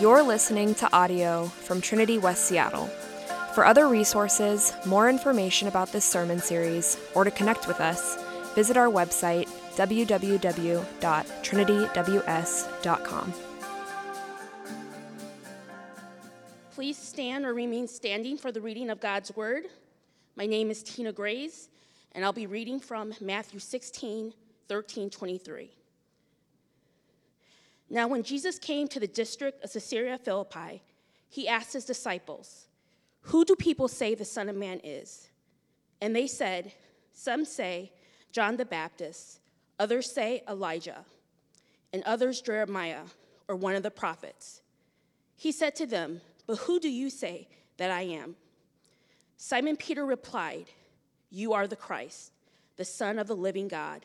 You're listening to audio from Trinity West Seattle. For other resources, more information about this sermon series, or to connect with us, visit our website www.trinityws.com. Please stand or remain standing for the reading of God's Word. My name is Tina Grays, and I'll be reading from Matthew 16, 13, 23. Now, when Jesus came to the district of Caesarea Philippi, he asked his disciples, Who do people say the Son of Man is? And they said, Some say John the Baptist, others say Elijah, and others Jeremiah or one of the prophets. He said to them, But who do you say that I am? Simon Peter replied, You are the Christ, the Son of the living God.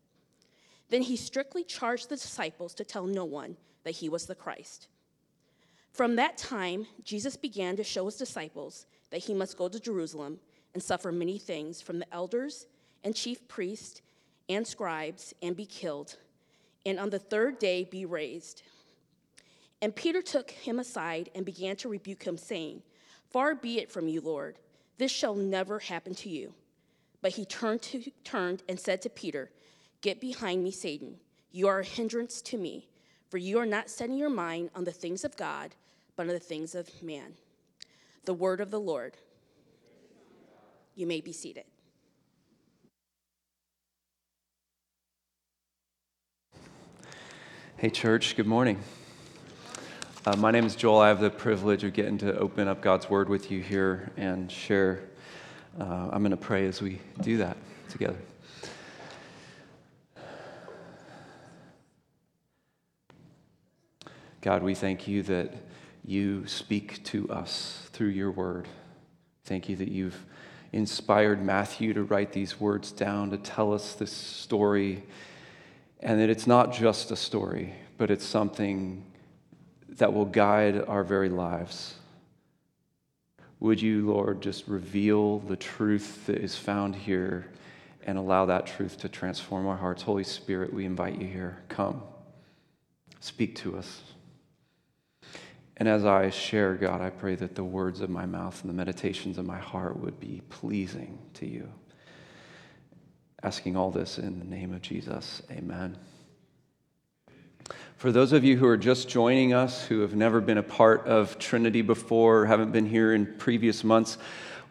Then he strictly charged the disciples to tell no one that he was the Christ. From that time, Jesus began to show his disciples that he must go to Jerusalem and suffer many things from the elders and chief priests and scribes and be killed, and on the third day be raised. And Peter took him aside and began to rebuke him, saying, Far be it from you, Lord, this shall never happen to you. But he turned, to, turned and said to Peter, Get behind me, Satan. You are a hindrance to me for you are not setting your mind on the things of God, but on the things of man. The word of the Lord. You may be seated. Hey, church, good morning. Uh, my name is Joel. I have the privilege of getting to open up God's Word with you here and share. Uh, I'm going to pray as we do that together. God, we thank you that you speak to us through your word. Thank you that you've inspired Matthew to write these words down, to tell us this story, and that it's not just a story, but it's something that will guide our very lives. Would you, Lord, just reveal the truth that is found here and allow that truth to transform our hearts? Holy Spirit, we invite you here. Come, speak to us. And as I share, God, I pray that the words of my mouth and the meditations of my heart would be pleasing to you. Asking all this in the name of Jesus. Amen. For those of you who are just joining us, who have never been a part of Trinity before, haven't been here in previous months,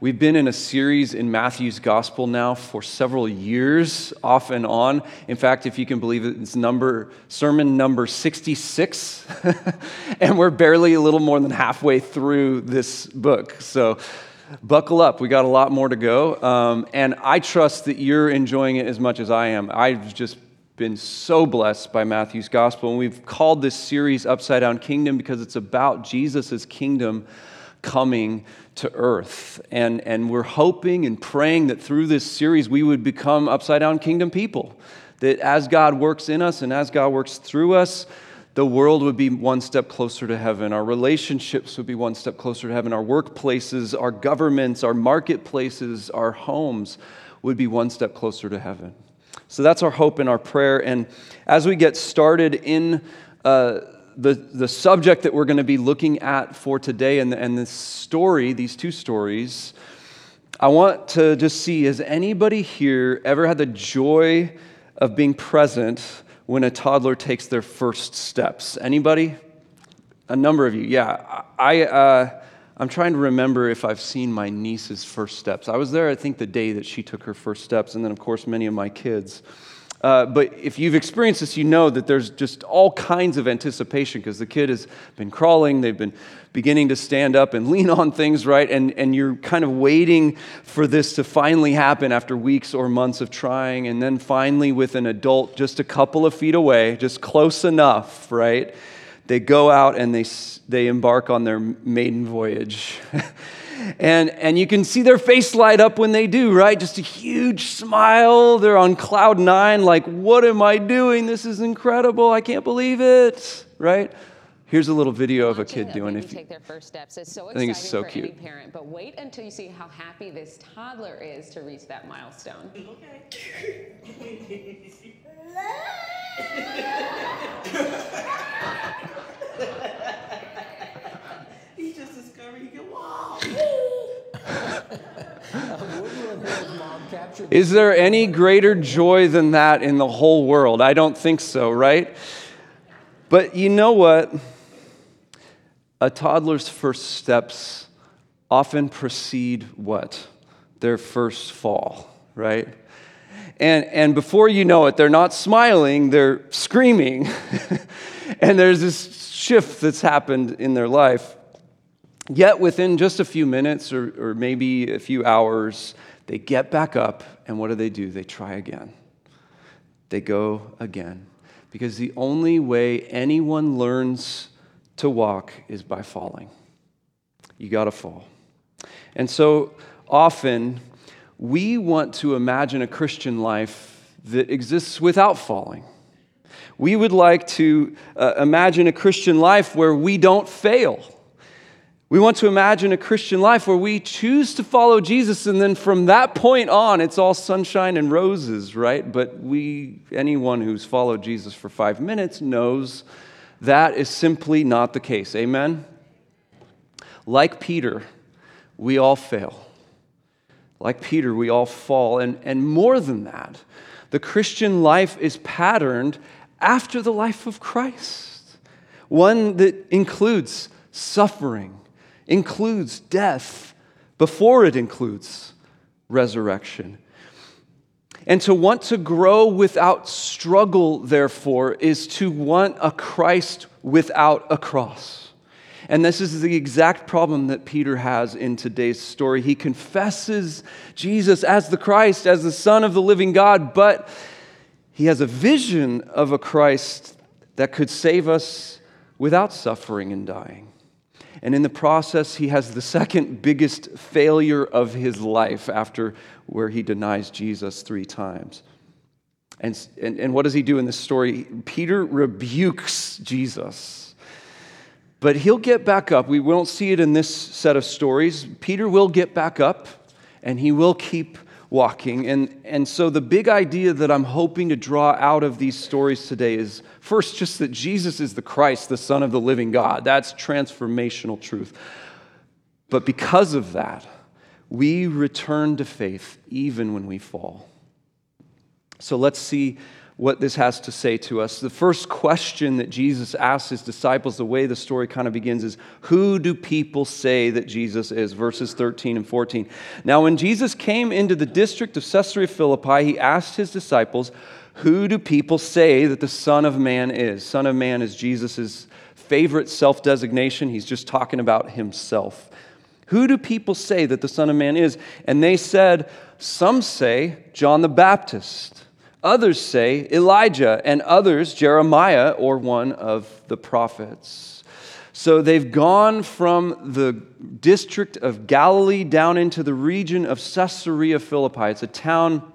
We've been in a series in Matthew's gospel now for several years, off and on. In fact, if you can believe it, it's number sermon number 66. and we're barely a little more than halfway through this book. So buckle up. We got a lot more to go. Um, and I trust that you're enjoying it as much as I am. I've just been so blessed by Matthew's gospel. And we've called this series Upside Down Kingdom because it's about Jesus' kingdom coming to earth. And, and we're hoping and praying that through this series we would become upside down kingdom people. That as God works in us and as God works through us, the world would be one step closer to heaven. Our relationships would be one step closer to heaven. Our workplaces, our governments, our marketplaces, our homes would be one step closer to heaven. So that's our hope and our prayer. And as we get started in uh, the, the subject that we're going to be looking at for today and, and this story, these two stories, I want to just see has anybody here ever had the joy of being present when a toddler takes their first steps? Anybody? A number of you. Yeah. I, uh, I'm trying to remember if I've seen my niece's first steps. I was there, I think, the day that she took her first steps, and then, of course, many of my kids. Uh, but if you've experienced this, you know that there's just all kinds of anticipation because the kid has been crawling, they've been beginning to stand up and lean on things, right? And, and you're kind of waiting for this to finally happen after weeks or months of trying. And then finally, with an adult just a couple of feet away, just close enough, right? They go out and they, they embark on their maiden voyage. And, and you can see their face light up when they do, right? Just a huge smile. They're on cloud nine, like, what am I doing? This is incredible. I can't believe it, right? Here's a little video of a kid doing it. Take their first steps. It's so I think it's so for cute. any parent. But wait until you see how happy this toddler is to reach that milestone. Okay. he just discovered he can walk. Is there any greater joy than that in the whole world? I don't think so, right? But you know what? A toddler's first steps often precede what? Their first fall, right? And, and before you know it, they're not smiling, they're screaming. and there's this shift that's happened in their life. Yet within just a few minutes or, or maybe a few hours, they get back up, and what do they do? They try again. They go again. Because the only way anyone learns to walk is by falling. You got to fall. And so often, we want to imagine a Christian life that exists without falling. We would like to uh, imagine a Christian life where we don't fail we want to imagine a Christian life where we choose to follow Jesus, and then from that point on, it's all sunshine and roses, right? But we, anyone who's followed Jesus for five minutes, knows that is simply not the case. Amen? Like Peter, we all fail. Like Peter, we all fall. And, and more than that, the Christian life is patterned after the life of Christ, one that includes suffering includes death before it includes resurrection. And to want to grow without struggle, therefore, is to want a Christ without a cross. And this is the exact problem that Peter has in today's story. He confesses Jesus as the Christ, as the Son of the living God, but he has a vision of a Christ that could save us without suffering and dying. And in the process, he has the second biggest failure of his life after where he denies Jesus three times. And, and, and what does he do in this story? Peter rebukes Jesus. But he'll get back up. We won't see it in this set of stories. Peter will get back up and he will keep walking. And, and so, the big idea that I'm hoping to draw out of these stories today is first, just that Jesus is the Christ, the Son of the living God. That's transformational truth. But because of that, we return to faith even when we fall. So, let's see what this has to say to us. The first question that Jesus asks his disciples, the way the story kind of begins, is Who do people say that Jesus is? Verses 13 and 14. Now, when Jesus came into the district of Caesarea Philippi, he asked his disciples, Who do people say that the Son of Man is? Son of Man is Jesus' favorite self designation. He's just talking about himself. Who do people say that the Son of Man is? And they said, Some say John the Baptist. Others say Elijah, and others Jeremiah or one of the prophets. So they've gone from the district of Galilee down into the region of Caesarea Philippi. It's a town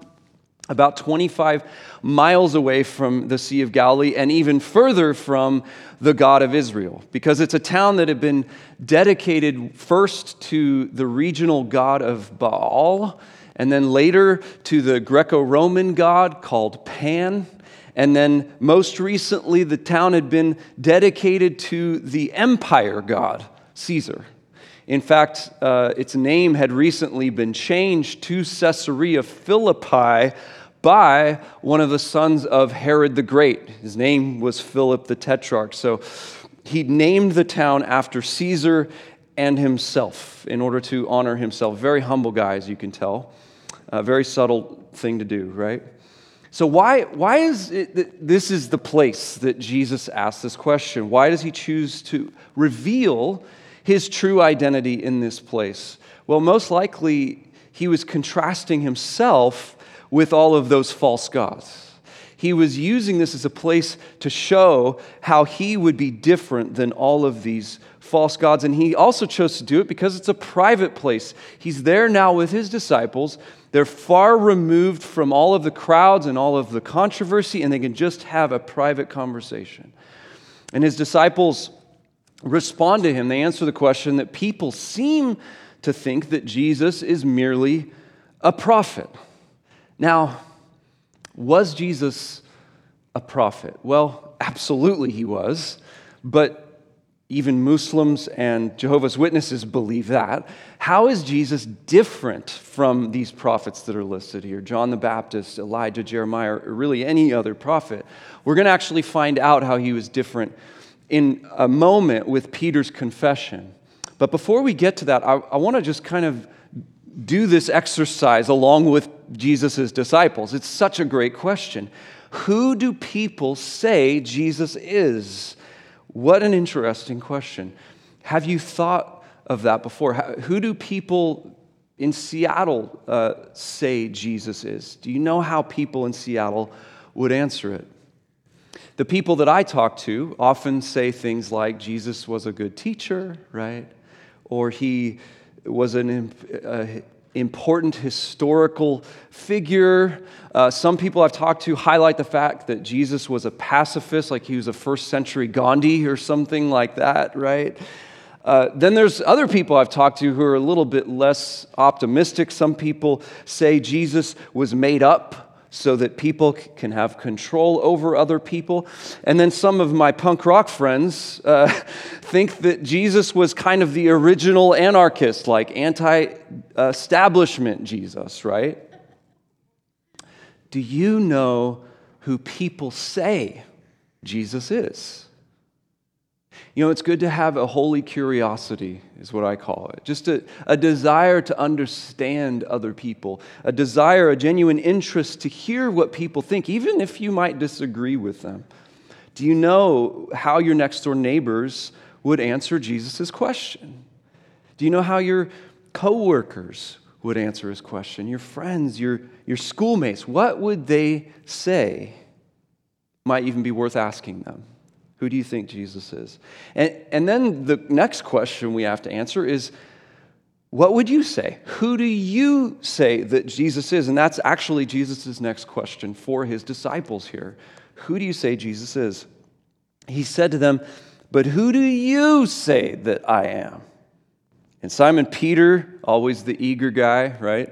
about 25 miles away from the Sea of Galilee and even further from the God of Israel, because it's a town that had been dedicated first to the regional God of Baal and then later to the Greco Roman god called Pan. And then most recently, the town had been dedicated to the empire god, Caesar. In fact, uh, its name had recently been changed to Caesarea Philippi by one of the sons of Herod the Great. His name was Philip the Tetrarch. So he named the town after Caesar and himself in order to honor himself. Very humble guy, as you can tell. A very subtle thing to do, right? So, why, why is it that this is the place that Jesus asks this question? Why does he choose to reveal his true identity in this place? Well, most likely, he was contrasting himself with all of those false gods. He was using this as a place to show how he would be different than all of these false gods. And he also chose to do it because it's a private place. He's there now with his disciples they're far removed from all of the crowds and all of the controversy, and they can just have a private conversation. And his disciples respond to him. They answer the question that people seem to think that Jesus is merely a prophet. Now, was Jesus a prophet? Well, absolutely he was. But even Muslims and Jehovah's Witnesses believe that. How is Jesus different from these prophets that are listed here? John the Baptist, Elijah, Jeremiah, or really any other prophet. We're going to actually find out how he was different in a moment with Peter's confession. But before we get to that, I, I want to just kind of do this exercise along with Jesus' disciples. It's such a great question. Who do people say Jesus is? What an interesting question. Have you thought of that before? Who do people in Seattle uh, say Jesus is? Do you know how people in Seattle would answer it? The people that I talk to often say things like Jesus was a good teacher, right? Or he was an uh, important historical figure. Uh, some people I've talked to highlight the fact that Jesus was a pacifist, like he was a first century Gandhi or something like that, right? Uh, then there's other people I've talked to who are a little bit less optimistic. Some people say Jesus was made up so that people can have control over other people. And then some of my punk rock friends uh, think that Jesus was kind of the original anarchist, like anti establishment Jesus, right? Do you know who people say Jesus is? You know, it's good to have a holy curiosity, is what I call it. Just a, a desire to understand other people, a desire, a genuine interest to hear what people think, even if you might disagree with them. Do you know how your next door neighbors would answer Jesus' question? Do you know how your coworkers would answer his question? Your friends, your, your schoolmates, what would they say? Might even be worth asking them. Who do you think Jesus is? And, and then the next question we have to answer is what would you say? Who do you say that Jesus is? And that's actually Jesus' next question for his disciples here. Who do you say Jesus is? He said to them, But who do you say that I am? And Simon Peter, always the eager guy, right?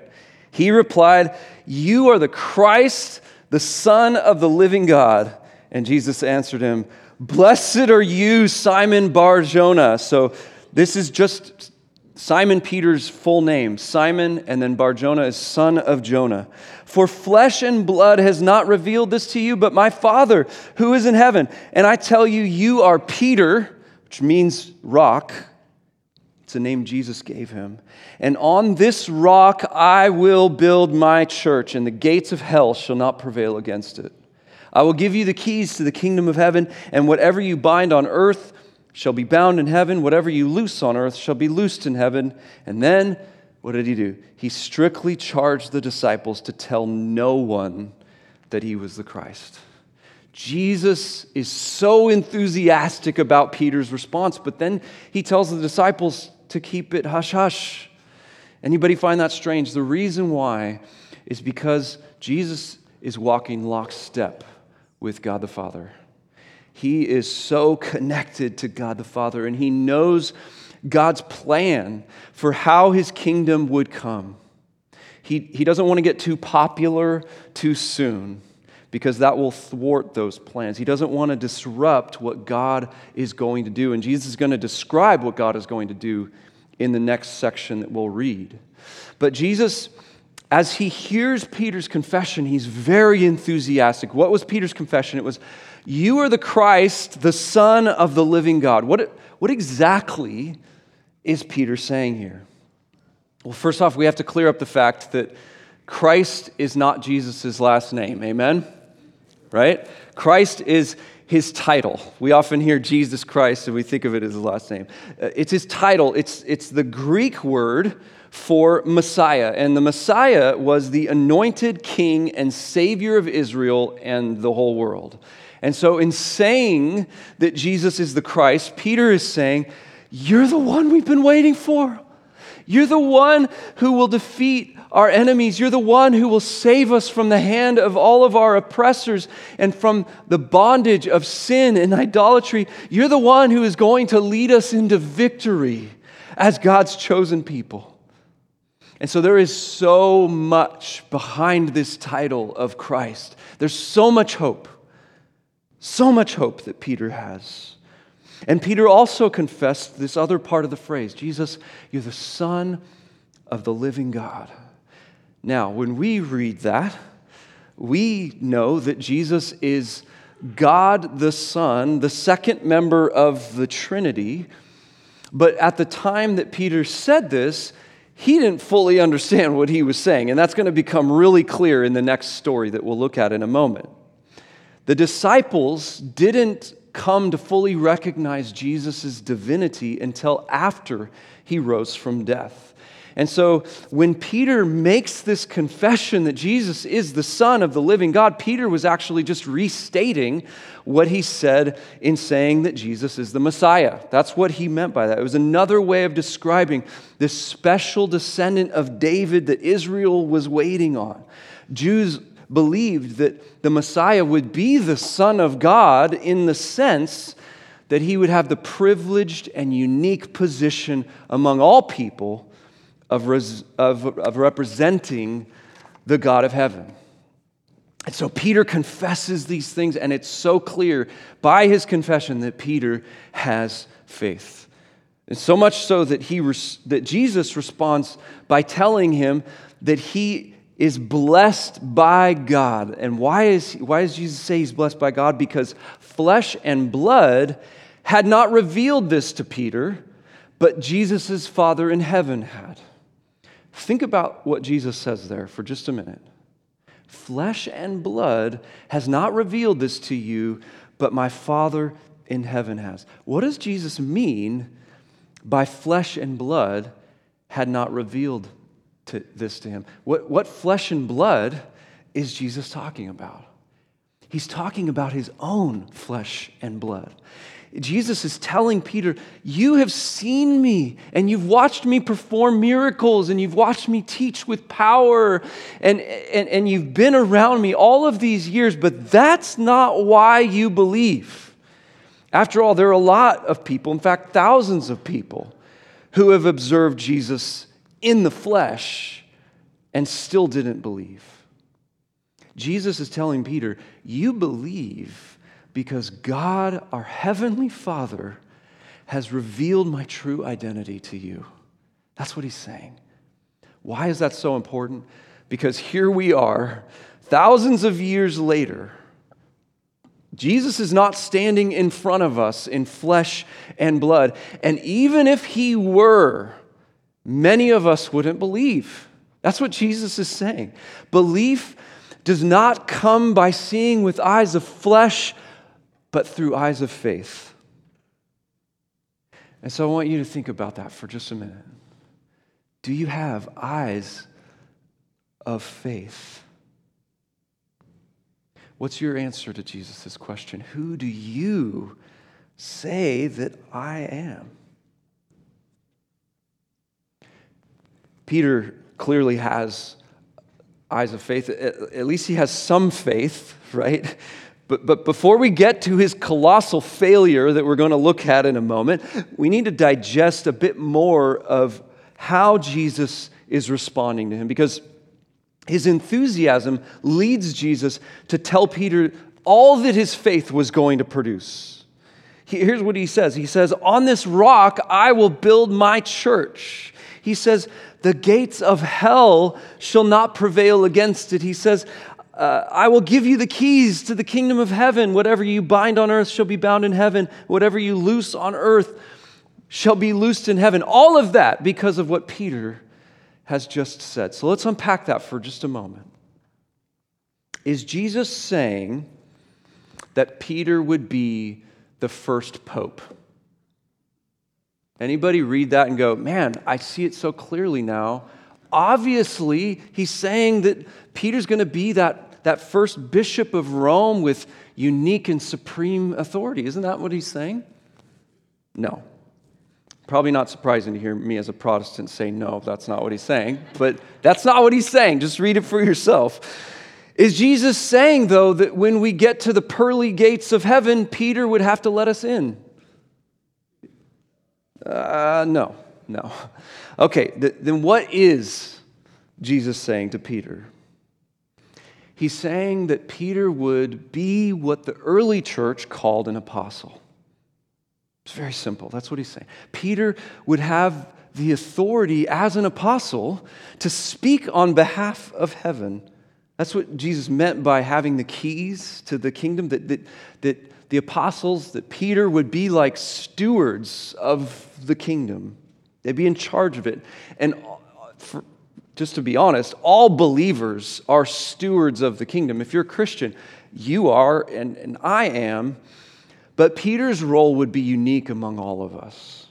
He replied, You are the Christ, the Son of the living God. And Jesus answered him, Blessed are you, Simon Bar Jonah. So this is just Simon Peter's full name. Simon and then Bar Jonah is son of Jonah. For flesh and blood has not revealed this to you, but my Father who is in heaven. And I tell you, you are Peter, which means rock. It's a name Jesus gave him. And on this rock I will build my church, and the gates of hell shall not prevail against it. I will give you the keys to the kingdom of heaven, and whatever you bind on earth shall be bound in heaven, whatever you loose on earth shall be loosed in heaven. And then, what did he do? He strictly charged the disciples to tell no one that he was the Christ. Jesus is so enthusiastic about Peter's response, but then he tells the disciples to keep it hush hush. Anybody find that strange? The reason why is because Jesus is walking lockstep with God the Father. He is so connected to God the Father, and he knows God's plan for how his kingdom would come. He, he doesn't want to get too popular too soon because that will thwart those plans. He doesn't want to disrupt what God is going to do. And Jesus is going to describe what God is going to do in the next section that we'll read. But Jesus as he hears Peter's confession, he's very enthusiastic. What was Peter's confession? It was, You are the Christ, the Son of the living God. What, what exactly is Peter saying here? Well, first off, we have to clear up the fact that Christ is not Jesus' last name. Amen? Right? Christ is his title. We often hear Jesus Christ and we think of it as his last name. Uh, it's his title, it's, it's the Greek word for Messiah. And the Messiah was the anointed king and savior of Israel and the whole world. And so, in saying that Jesus is the Christ, Peter is saying, You're the one we've been waiting for. You're the one who will defeat our enemies. You're the one who will save us from the hand of all of our oppressors and from the bondage of sin and idolatry. You're the one who is going to lead us into victory as God's chosen people. And so there is so much behind this title of Christ. There's so much hope, so much hope that Peter has. And Peter also confessed this other part of the phrase Jesus, you're the Son of the living God. Now, when we read that, we know that Jesus is God the Son, the second member of the Trinity. But at the time that Peter said this, he didn't fully understand what he was saying. And that's going to become really clear in the next story that we'll look at in a moment. The disciples didn't come to fully recognize Jesus' divinity until after he rose from death. And so when Peter makes this confession that Jesus is the Son of the living God, Peter was actually just restating what he said in saying that Jesus is the Messiah. That's what he meant by that. It was another way of describing this special descendant of David that Israel was waiting on. Jews believed that the Messiah would be the Son of God in the sense that he would have the privileged and unique position among all people of, res, of, of representing the God of heaven. And so Peter confesses these things, and it's so clear by his confession that Peter has faith. And so much so that, he res- that Jesus responds by telling him that he is blessed by God. And why, is, why does Jesus say he's blessed by God? Because flesh and blood had not revealed this to Peter, but Jesus' Father in heaven had. Think about what Jesus says there for just a minute. Flesh and blood has not revealed this to you, but my Father in heaven has. What does Jesus mean by flesh and blood had not revealed to this to him? What, what flesh and blood is Jesus talking about? He's talking about his own flesh and blood. Jesus is telling Peter, You have seen me, and you've watched me perform miracles, and you've watched me teach with power, and, and, and you've been around me all of these years, but that's not why you believe. After all, there are a lot of people, in fact, thousands of people, who have observed Jesus in the flesh and still didn't believe. Jesus is telling Peter, You believe because God, our Heavenly Father, has revealed my true identity to you. That's what he's saying. Why is that so important? Because here we are, thousands of years later. Jesus is not standing in front of us in flesh and blood. And even if he were, many of us wouldn't believe. That's what Jesus is saying. Belief does not come by seeing with eyes of flesh but through eyes of faith. And so I want you to think about that for just a minute. Do you have eyes of faith? What's your answer to Jesus' question? Who do you say that I am? Peter clearly has eyes of faith. At least he has some faith, right? But, but before we get to his colossal failure that we're going to look at in a moment, we need to digest a bit more of how Jesus is responding to him because his enthusiasm leads Jesus to tell Peter all that his faith was going to produce. Here's what he says He says, On this rock I will build my church. He says, The gates of hell shall not prevail against it. He says, uh, I will give you the keys to the kingdom of heaven. Whatever you bind on earth shall be bound in heaven. Whatever you loose on earth shall be loosed in heaven. All of that because of what Peter has just said. So let's unpack that for just a moment. Is Jesus saying that Peter would be the first pope? Anybody read that and go, man, I see it so clearly now. Obviously, he's saying that Peter's going to be that, that first bishop of Rome with unique and supreme authority. Isn't that what he's saying? No. Probably not surprising to hear me as a Protestant say, no, that's not what he's saying. But that's not what he's saying. Just read it for yourself. Is Jesus saying, though, that when we get to the pearly gates of heaven, Peter would have to let us in? Uh, no, no. Okay, th- then what is Jesus saying to Peter? He's saying that Peter would be what the early church called an apostle. It's very simple. That's what he's saying. Peter would have the authority as an apostle to speak on behalf of heaven. That's what Jesus meant by having the keys to the kingdom, that, that, that the apostles, that Peter would be like stewards of the kingdom. They'd be in charge of it. And for, just to be honest, all believers are stewards of the kingdom. If you're a Christian, you are, and, and I am. But Peter's role would be unique among all of us.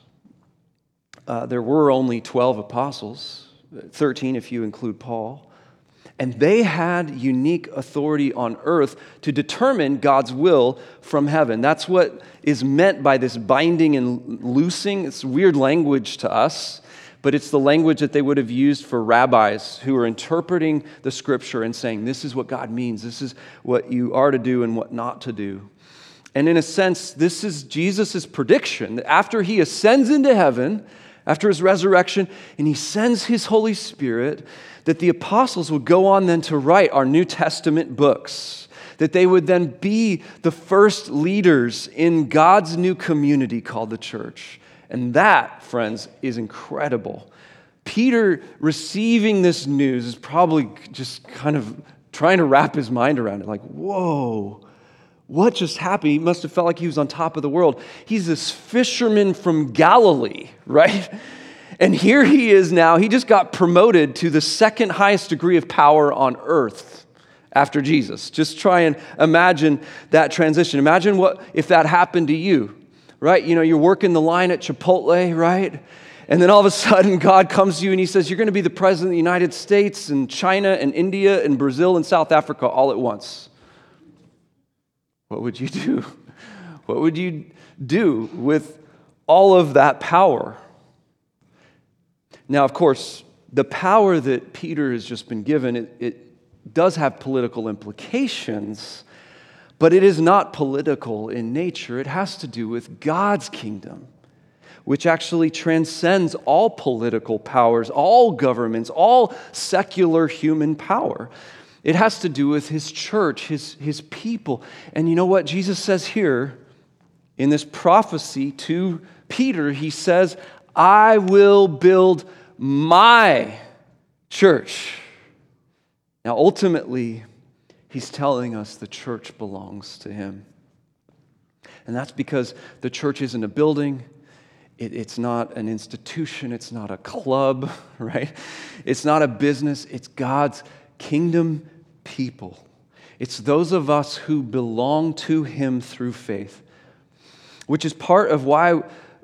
Uh, there were only 12 apostles, 13 if you include Paul. And they had unique authority on earth to determine God's will from heaven. That's what is meant by this binding and loosing. It's weird language to us, but it's the language that they would have used for rabbis who are interpreting the scripture and saying, This is what God means, this is what you are to do and what not to do. And in a sense, this is Jesus' prediction that after he ascends into heaven, after his resurrection, and he sends his Holy Spirit, that the apostles would go on then to write our New Testament books, that they would then be the first leaders in God's new community called the church. And that, friends, is incredible. Peter receiving this news is probably just kind of trying to wrap his mind around it like, whoa what just happened? He must have felt like he was on top of the world. He's this fisherman from Galilee, right? And here he is now. He just got promoted to the second highest degree of power on earth after Jesus. Just try and imagine that transition. Imagine what if that happened to you, right? You know, you're working the line at Chipotle, right? And then all of a sudden, God comes to you and He says, You're going to be the president of the United States and China and India and Brazil and South Africa all at once what would you do? What would you do with all of that power? Now, of course, the power that Peter has just been given, it, it does have political implications, but it is not political in nature. It has to do with God's kingdom, which actually transcends all political powers, all governments, all secular human power. It has to do with his church, his, his people. And you know what Jesus says here in this prophecy to Peter? He says, I will build my church. Now, ultimately, he's telling us the church belongs to him. And that's because the church isn't a building, it, it's not an institution, it's not a club, right? It's not a business, it's God's kingdom people. It's those of us who belong to Him through faith, which is part of why,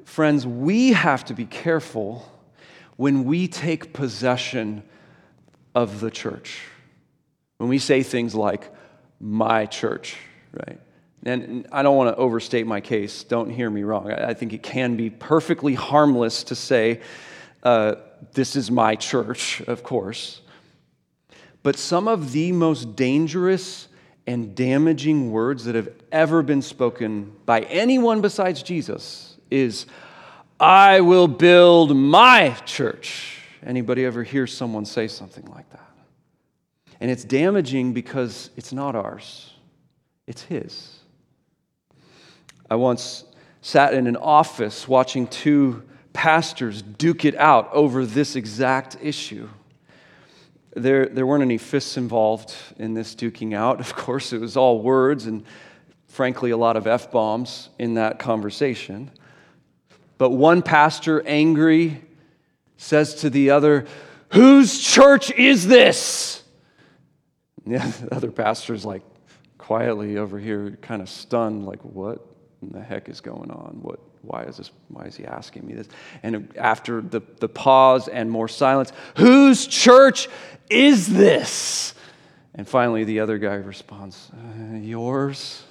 friends, we have to be careful when we take possession of the church. When we say things like, my church, right? And I don't want to overstate my case, don't hear me wrong. I think it can be perfectly harmless to say, uh, this is my church, of course. But some of the most dangerous and damaging words that have ever been spoken by anyone besides Jesus is, I will build my church. Anybody ever hear someone say something like that? And it's damaging because it's not ours, it's His. I once sat in an office watching two pastors duke it out over this exact issue. There, there weren't any fists involved in this duking out. Of course, it was all words and, frankly, a lot of F bombs in that conversation. But one pastor, angry, says to the other, Whose church is this? And the other pastor's like quietly over here, kind of stunned, like, what in the heck is going on? What, why is this? Why is he asking me this? And after the, the pause and more silence, whose church is this? And finally, the other guy responds, uh, Yours.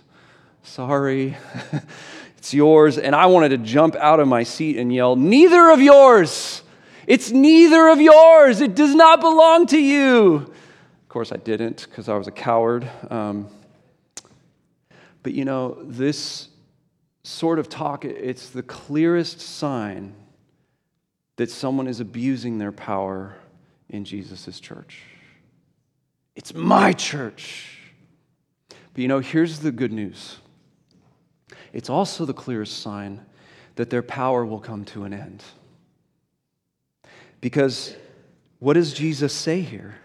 Sorry. it's yours. And I wanted to jump out of my seat and yell, Neither of yours. It's neither of yours. It does not belong to you. Of course, I didn't because I was a coward. Um, but you know, this sort of talk, it's the clearest sign that someone is abusing their power in Jesus' church. It's my church. But you know, here's the good news it's also the clearest sign that their power will come to an end. Because what does Jesus say here?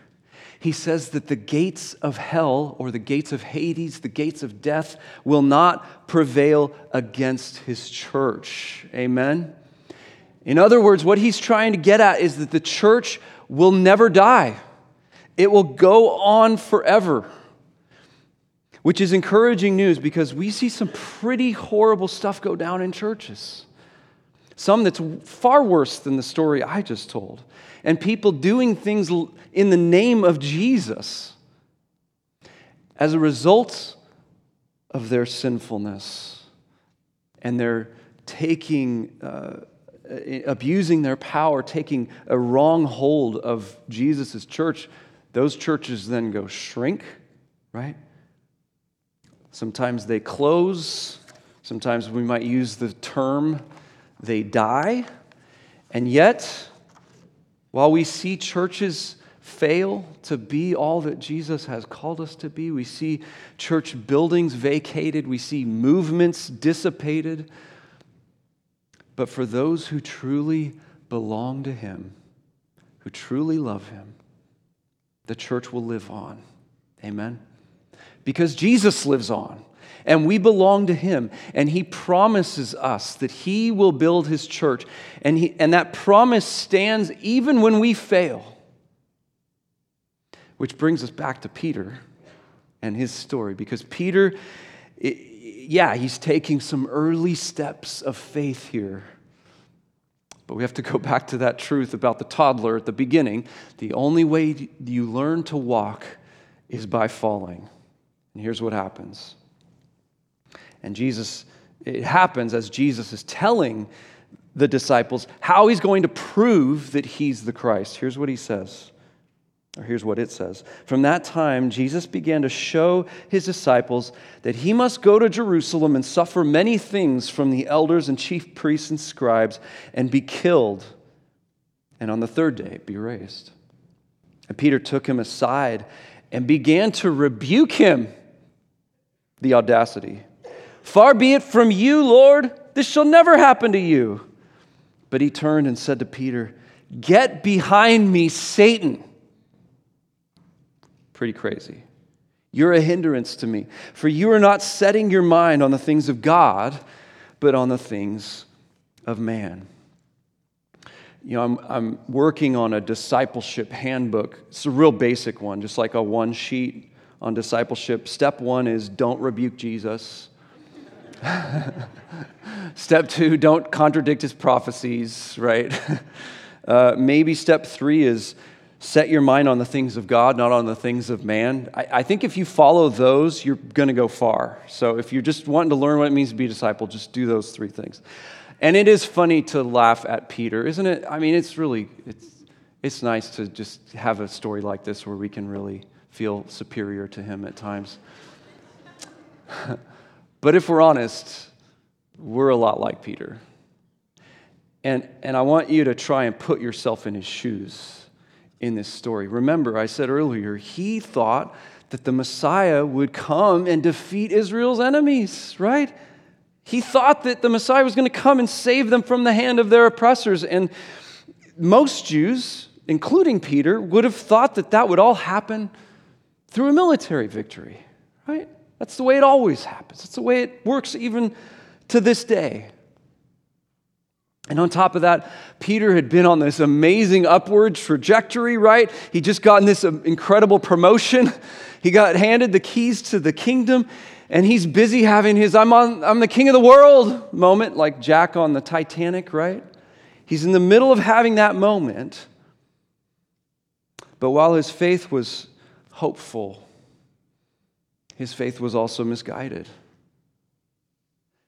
He says that the gates of hell or the gates of Hades, the gates of death, will not prevail against his church. Amen? In other words, what he's trying to get at is that the church will never die, it will go on forever. Which is encouraging news because we see some pretty horrible stuff go down in churches. Some that's far worse than the story I just told. And people doing things in the name of Jesus as a result of their sinfulness and their taking, uh, abusing their power, taking a wrong hold of Jesus' church. Those churches then go shrink, right? Sometimes they close. Sometimes we might use the term they die. And yet, while we see churches fail to be all that Jesus has called us to be, we see church buildings vacated, we see movements dissipated. But for those who truly belong to Him, who truly love Him, the church will live on. Amen? Because Jesus lives on and we belong to him and he promises us that he will build his church and, he, and that promise stands even when we fail. Which brings us back to peter and his story because peter yeah he's taking some early steps of faith here but we have to go back to that truth about the toddler at the beginning. The only way you learn to walk is by falling and here's what happens and Jesus, it happens as Jesus is telling the disciples how he's going to prove that he's the Christ. Here's what he says. Or here's what it says. From that time, Jesus began to show his disciples that he must go to Jerusalem and suffer many things from the elders and chief priests and scribes and be killed, and on the third day be raised. And Peter took him aside and began to rebuke him. The audacity. Far be it from you, Lord, this shall never happen to you. But he turned and said to Peter, Get behind me, Satan. Pretty crazy. You're a hindrance to me, for you are not setting your mind on the things of God, but on the things of man. You know, I'm, I'm working on a discipleship handbook. It's a real basic one, just like a one sheet on discipleship. Step one is don't rebuke Jesus. step two, don't contradict his prophecies, right? Uh, maybe step three is set your mind on the things of God, not on the things of man. I, I think if you follow those, you're going to go far. So if you're just wanting to learn what it means to be a disciple, just do those three things. And it is funny to laugh at Peter, isn't it? I mean, it's really, it's, it's nice to just have a story like this where we can really feel superior to him at times. But if we're honest, we're a lot like Peter. And, and I want you to try and put yourself in his shoes in this story. Remember, I said earlier, he thought that the Messiah would come and defeat Israel's enemies, right? He thought that the Messiah was going to come and save them from the hand of their oppressors. And most Jews, including Peter, would have thought that that would all happen through a military victory, right? That's the way it always happens. That's the way it works even to this day. And on top of that, Peter had been on this amazing upward trajectory, right? He just gotten this um, incredible promotion. He got handed the keys to the kingdom, and he's busy having his I'm, on, I'm the king of the world moment, like Jack on the Titanic, right? He's in the middle of having that moment. But while his faith was hopeful, his faith was also misguided.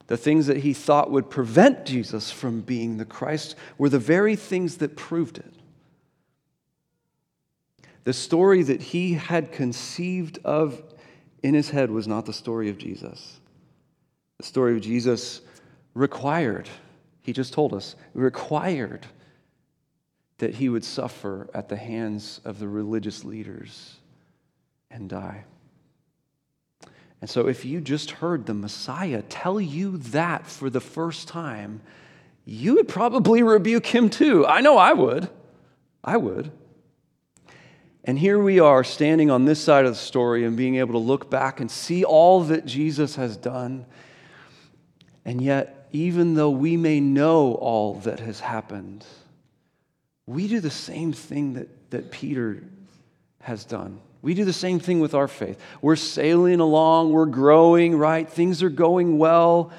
The things that he thought would prevent Jesus from being the Christ were the very things that proved it. The story that he had conceived of in his head was not the story of Jesus. The story of Jesus required, he just told us, required that he would suffer at the hands of the religious leaders and die. And so, if you just heard the Messiah tell you that for the first time, you would probably rebuke him too. I know I would. I would. And here we are standing on this side of the story and being able to look back and see all that Jesus has done. And yet, even though we may know all that has happened, we do the same thing that, that Peter has done. We do the same thing with our faith. We're sailing along, we're growing, right? Things are going well.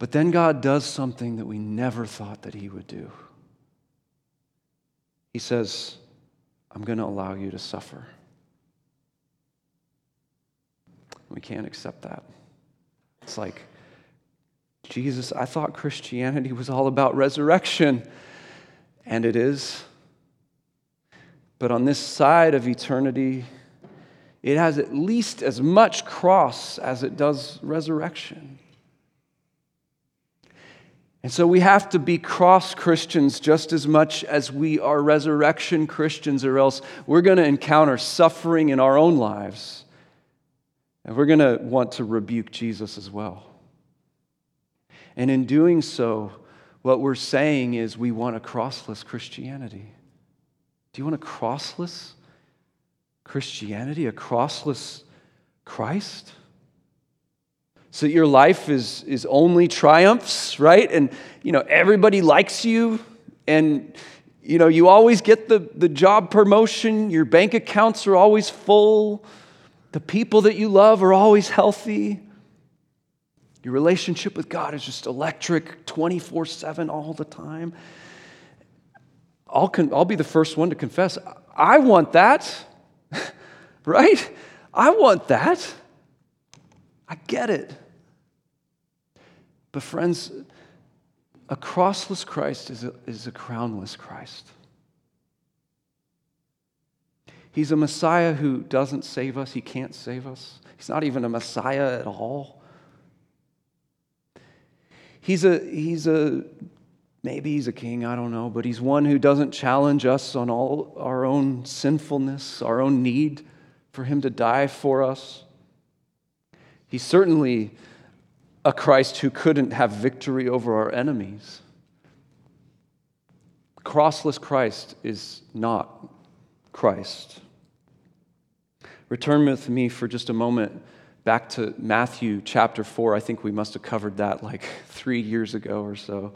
But then God does something that we never thought that He would do. He says, I'm going to allow you to suffer. We can't accept that. It's like, Jesus, I thought Christianity was all about resurrection, and it is. But on this side of eternity, it has at least as much cross as it does resurrection. And so we have to be cross Christians just as much as we are resurrection Christians, or else we're going to encounter suffering in our own lives. And we're going to want to rebuke Jesus as well. And in doing so, what we're saying is we want a crossless Christianity. Do you want a crossless Christianity, a crossless Christ? so your life is, is only triumphs, right? And, you know, everybody likes you, and, you know, you always get the, the job promotion, your bank accounts are always full, the people that you love are always healthy. Your relationship with God is just electric 24 7 all the time. I'll, con- I'll be the first one to confess, I want that, right? I want that. I get it. But, friends, a crossless Christ is a, is a crownless Christ. He's a Messiah who doesn't save us, he can't save us. He's not even a Messiah at all. He's a, he's a, maybe he's a king, I don't know, but he's one who doesn't challenge us on all our own sinfulness, our own need for him to die for us. He's certainly a Christ who couldn't have victory over our enemies. Crossless Christ is not Christ. Return with me for just a moment back to Matthew chapter 4. I think we must have covered that like three years ago or so.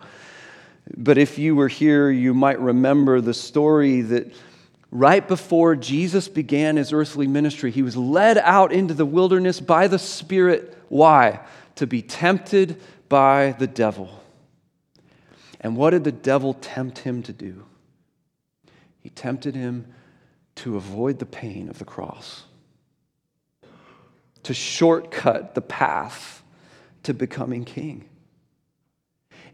But if you were here, you might remember the story that right before Jesus began his earthly ministry, he was led out into the wilderness by the Spirit. Why? to be tempted by the devil. And what did the devil tempt him to do? He tempted him to avoid the pain of the cross, to shortcut the path to becoming king.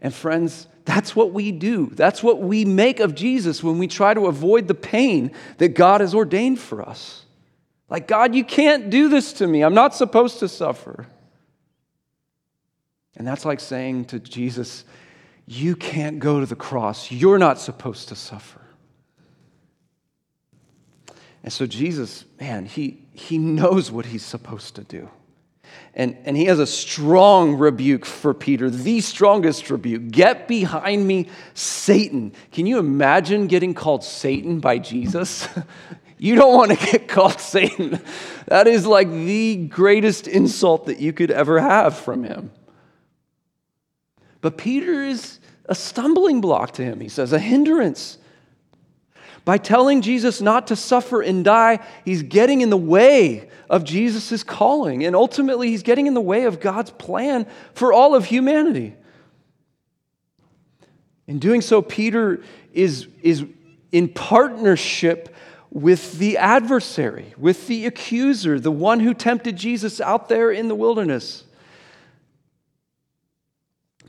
And friends, that's what we do. That's what we make of Jesus when we try to avoid the pain that God has ordained for us. Like, God, you can't do this to me. I'm not supposed to suffer. And that's like saying to Jesus, You can't go to the cross. You're not supposed to suffer. And so Jesus, man, he, he knows what he's supposed to do. And, and he has a strong rebuke for Peter, the strongest rebuke. Get behind me, Satan. Can you imagine getting called Satan by Jesus? you don't want to get called Satan. That is like the greatest insult that you could ever have from him. But Peter is a stumbling block to him, he says, a hindrance. By telling Jesus not to suffer and die, he's getting in the way of Jesus' calling. And ultimately, he's getting in the way of God's plan for all of humanity. In doing so, Peter is, is in partnership with the adversary, with the accuser, the one who tempted Jesus out there in the wilderness.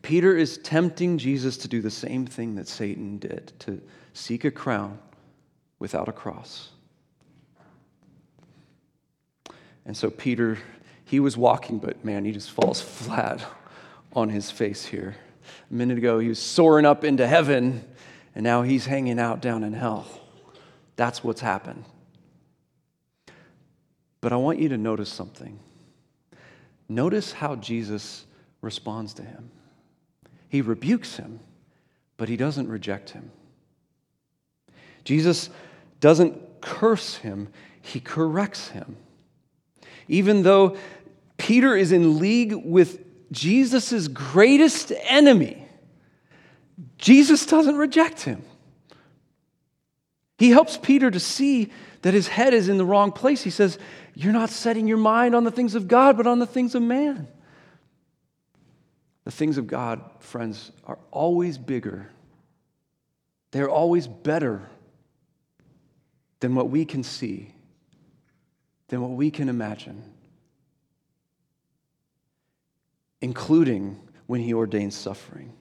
Peter is tempting Jesus to do the same thing that Satan did to seek a crown without a cross. And so Peter, he was walking, but man, he just falls flat on his face here. A minute ago, he was soaring up into heaven, and now he's hanging out down in hell. That's what's happened. But I want you to notice something. Notice how Jesus responds to him. He rebukes him, but he doesn't reject him. Jesus doesn't curse him, he corrects him. Even though Peter is in league with Jesus' greatest enemy, Jesus doesn't reject him. He helps Peter to see that his head is in the wrong place. He says, You're not setting your mind on the things of God, but on the things of man. The things of God, friends, are always bigger, they're always better than what we can see, than what we can imagine, including when he ordains suffering.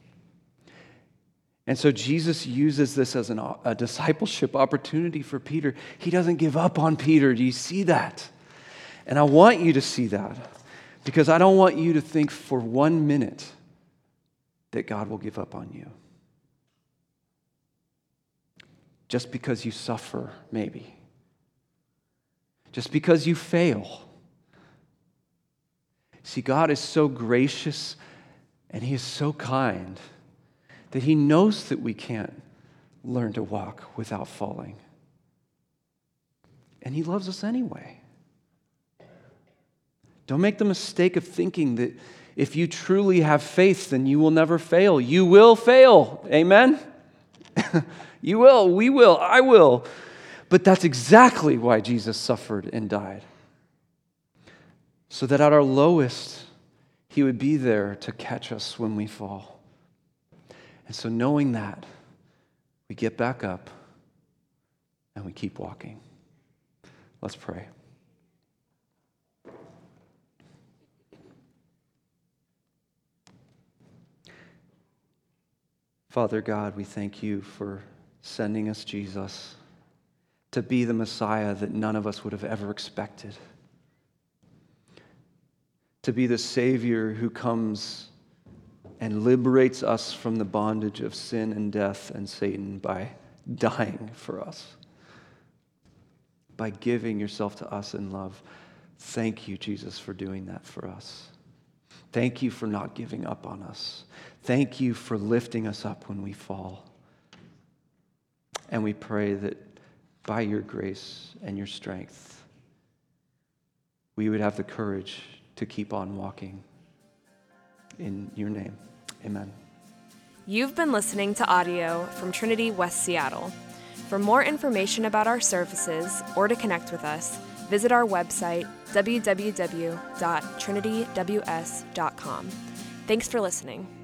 And so Jesus uses this as an, a discipleship opportunity for Peter. He doesn't give up on Peter. Do you see that? And I want you to see that because I don't want you to think for one minute that God will give up on you. Just because you suffer, maybe. Just because you fail. See, God is so gracious and He is so kind that He knows that we can't learn to walk without falling. And He loves us anyway. Don't make the mistake of thinking that if you truly have faith, then you will never fail. You will fail. Amen? you will. We will. I will. But that's exactly why Jesus suffered and died. So that at our lowest, He would be there to catch us when we fall. And so, knowing that, we get back up and we keep walking. Let's pray. Father God, we thank you for sending us Jesus to be the Messiah that none of us would have ever expected, to be the Savior who comes and liberates us from the bondage of sin and death and Satan by dying for us, by giving yourself to us in love. Thank you, Jesus, for doing that for us. Thank you for not giving up on us. Thank you for lifting us up when we fall. And we pray that by your grace and your strength, we would have the courage to keep on walking. In your name, amen. You've been listening to audio from Trinity West Seattle. For more information about our services or to connect with us, visit our website, www.trinityws.com. Thanks for listening.